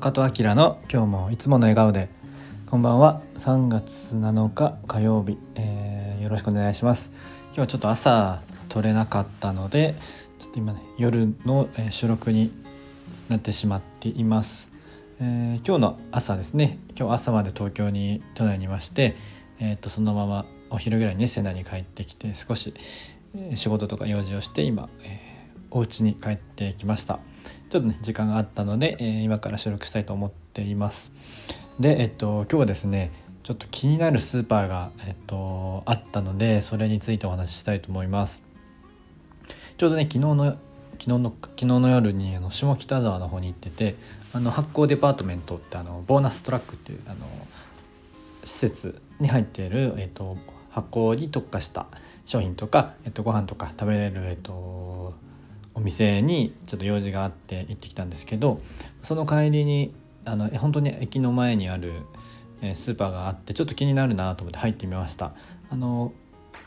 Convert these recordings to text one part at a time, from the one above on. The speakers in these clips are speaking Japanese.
中戸明の今日もいつもの笑顔でこんばんは。3月7日火曜日、えー、よろしくお願いします。今日はちょっと朝撮れなかったのでちょっと今ね夜の収録になってしまっています、えー、今日の朝ですね。今日朝まで東京に都内にいましてえー、とそのままお昼ぐらいにね仙台に帰ってきて少し、え仕事とか用事をして今、えー、お家に帰ってきました。ちょっとね時間があったので、えー、今から収録したいと思っています。でえっと今日はですねちょっと気になるスーパーが、えっと、あったのでそれについてお話ししたいと思います。ちょうどね昨日の昨日の昨日の夜にあの下北沢の方に行っててあの発酵デパートメントってあのボーナストラックっていうあの施設に入っている、えっと、発酵に特化した商品とか、えっと、ご飯とか食べれる、えっと、お店にちょっと用事があって行ってきたんですけどその帰りにあの本当に駅の前にあるスーパーがあってちょっと気になるなと思って入ってみました。あの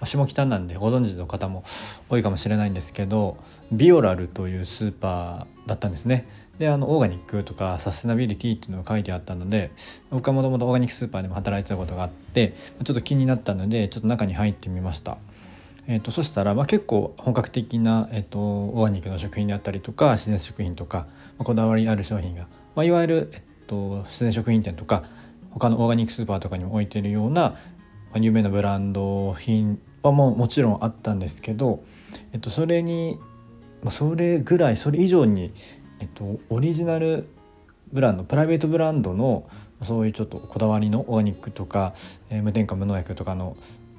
下北なんでご存知の方も多いかもしれないんですけどビオラルというスーパーだったんですね。であのオーガニックとかサステナビリティっていうのが書いてあったので僕はもともとオーガニックスーパーでも働いてたことがあってちょっと気になったのでちょっと中に入ってみました。えーと、そしたら、まあ、結構本格的な、えーと、オーガニックの食品であったりとか自然食品とか、まあ、こだわりある商品が、まあ、いわゆる、えーと、自然食品店とか他のオーガニックスーパーとかにも置いてるような、まあ、有名なブランド品はももちろんあったんですけど、えー、とそれに、まあ、それぐらいそれ以上に、えー、とオリジナルブランドプライベートブランドのそういうちょっとこだわりのオーガニックとか、えー、無添加無農薬とかの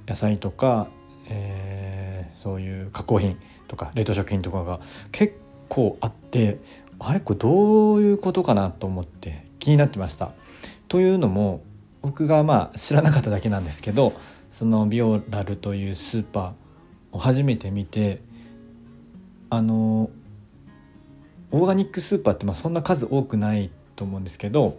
野菜とかえー、そういう加工品とか冷凍食品とかが結構あってあれこれどういうことかなと思って気になってました。というのも僕がまあ知らなかっただけなんですけどそのビオラルというスーパーを初めて見てあのオーガニックスーパーってまあそんな数多くないと思うんですけど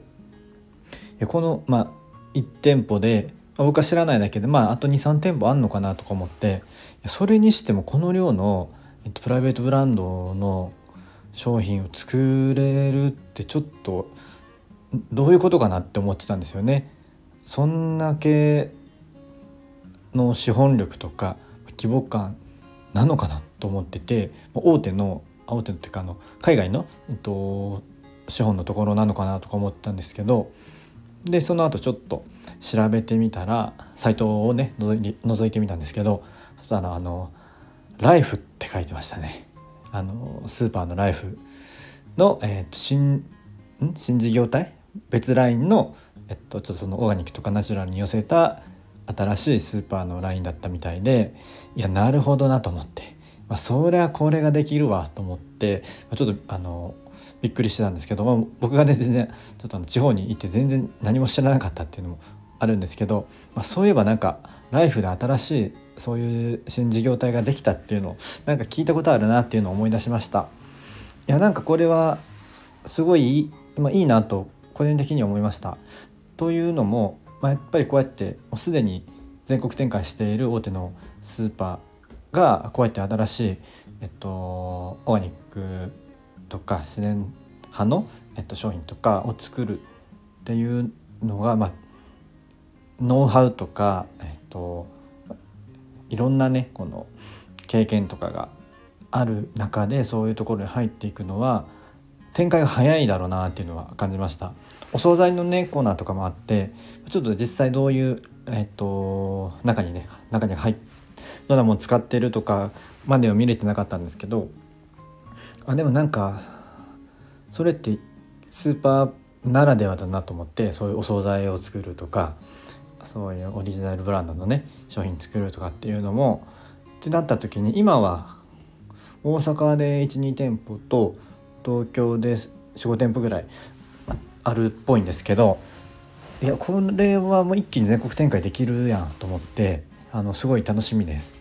このまあ1店舗で僕は知らないだけでまああと23店舗あんのかなとか思ってそれにしてもこの量の、えっと、プライベートブランドの商品を作れるってちょっとどういうことかなって思ってたんですよね。そんだけの資本力とか規模感なのかなと思ってて大手の大手っていうかあの海外の、えっと、資本のところなのかなとか思ったんですけどでその後ちょっと調べてみたらサイトをね覗いてみたんですけどそしたらあの「ライフ」って書いてましたね。あのスーパーのライフの、えーと、新新事業体？別ラインの、えっと、ちょっとそのオーガニックとかナチュラルに寄せた新しいスーパーのラインだったみたいでいやなるほどなと思って、まあ、そりゃこれができるわと思ってまあちょっとあのびっくりしてたんですけど、まあ、僕がね全然ちょっとあの地方に行って全然何も知らなかったっていうのもあるんですけど、まあ、そういえばなんかライフで新しいそういう新事業体ができたっていうのをなんか聞いたことあるなっていうのを思い出しました。いやなんかこれはすごいいい,、まあ、いいなと個人的に思いました。というのも、まあ、やっぱりこうやってもうすでに全国展開している大手のスーパーがこうやって新しい、えっと、オーガニックとか自然派の、えっと、商品とかを作るっていうのが、まあ、ノウハウとか、えっと、いろんなねこの経験とかがある中でそういうところに入っていくのは展開が早いだろうなっていうのは感じました。お惣菜のねコーナーとかもあってちょっと実際どういう、えっと、中にね中に入っどんなもの使ってるとかまでは見れてなかったんですけどあでもなんかそれってスーパーならではだなと思ってそういうお惣菜を作るとかそういうオリジナルブランドのね商品作るとかっていうのもってなった時に今は大阪で12店舗と東京で45店舗ぐらいあるっぽいんですけどいやこれはもう一気に全国展開できるやんと思ってあのすごい楽しみです。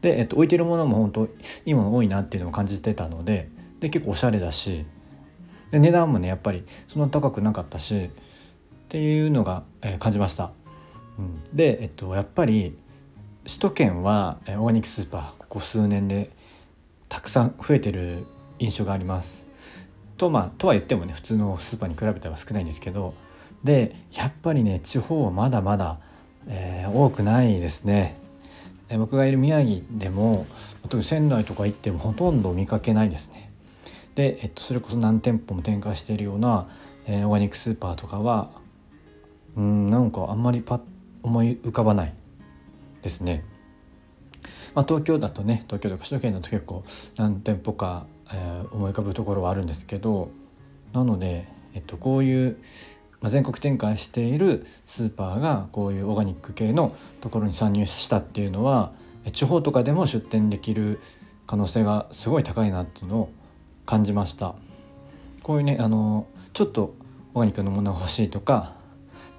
で、えっと、置いてるものも本当いいもの多いなっていうのを感じてたのでで結構おしゃれだしで値段もねやっぱりそんな高くなかったしっていうのが、えー、感じました。うん、で、えっと、やっぱり首都圏はオーガニックスーパーここ数年でたくさん増えてる印象があります。とまあとは言ってもね普通のスーパーに比べては少ないんですけどでやっぱりね地方はまだまだ、えー、多くないですね。僕がいる宮城でも特に仙台とか行ってもほとんど見かけないですね。で、えっと、それこそ何店舗も展開しているような、えー、オーガニックスーパーとかはうんなんかあんまりパッ思い浮かばないですね。まあ、東京だとね東京とか首都圏だと結構何店舗か、えー、思い浮かぶところはあるんですけどなので、えっと、こういう、まあ、全国展開しているスーパーがこういうオーガニック系のところに参入したっていうのは地方とかでも出店できる可能性がすごい高いなっていうのを感じましたこういうねあのちょっとオーガニックのものが欲しいとか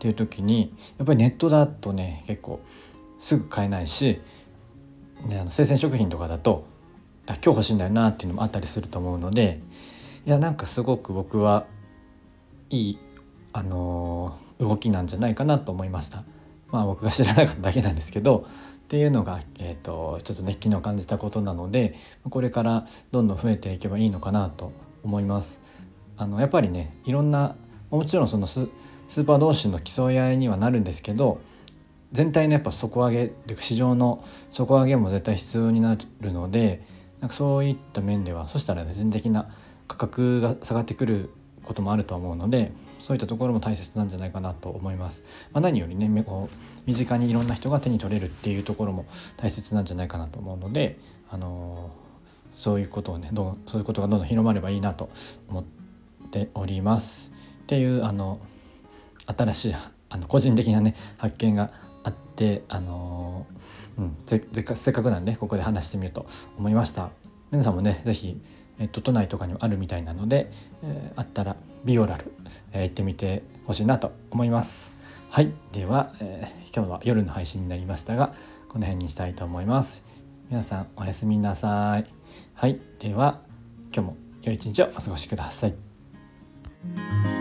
っていう時にやっぱりネットだとね結構すぐ買えないし、ね、あの生鮮食品とかだとあ今日欲しいんだよなっていうのもあったりすると思うのでいやなんかすごく僕はいい、あのー、動きなんじゃないかなと思いました。まあ僕が知らなかっただけなんですけどっていうのが、えーと、ちょっとね昨日感じたことなのでこれからどんどん増えていけばいいのかなと思います。あのやっぱりねいろんなもちろんそのスーパー同士の競い合いにはなるんですけど全体のやっぱ底上げというか市場の底上げも絶対必要になるのでなんかそういった面ではそしたら、ね、全的な価格が下がってくることもあると思うのでそういったところも大切なんじゃないかなと思います。まあ、何よりねこう身近にいろんな人が手に取れるっていうところも大切なんじゃないかなと思うので、あのー、そういうことをねどうそういうことがどんどん広まればいいなと思っております。っていうあの新しいあの個人的なね発見があってあのー、うん、せせっかくなんでここで話してみようと思いました。皆さんもね是非えっと、都内とかにもあるみたいなので、えー、あったらビオラル、えー、行ってみてほしいなと思います。はい。では、えー、今日は夜の配信になりましたがこの辺にしたいと思います。皆さんおやすみなさい。はい。では今日も良い一日をお過ごしください。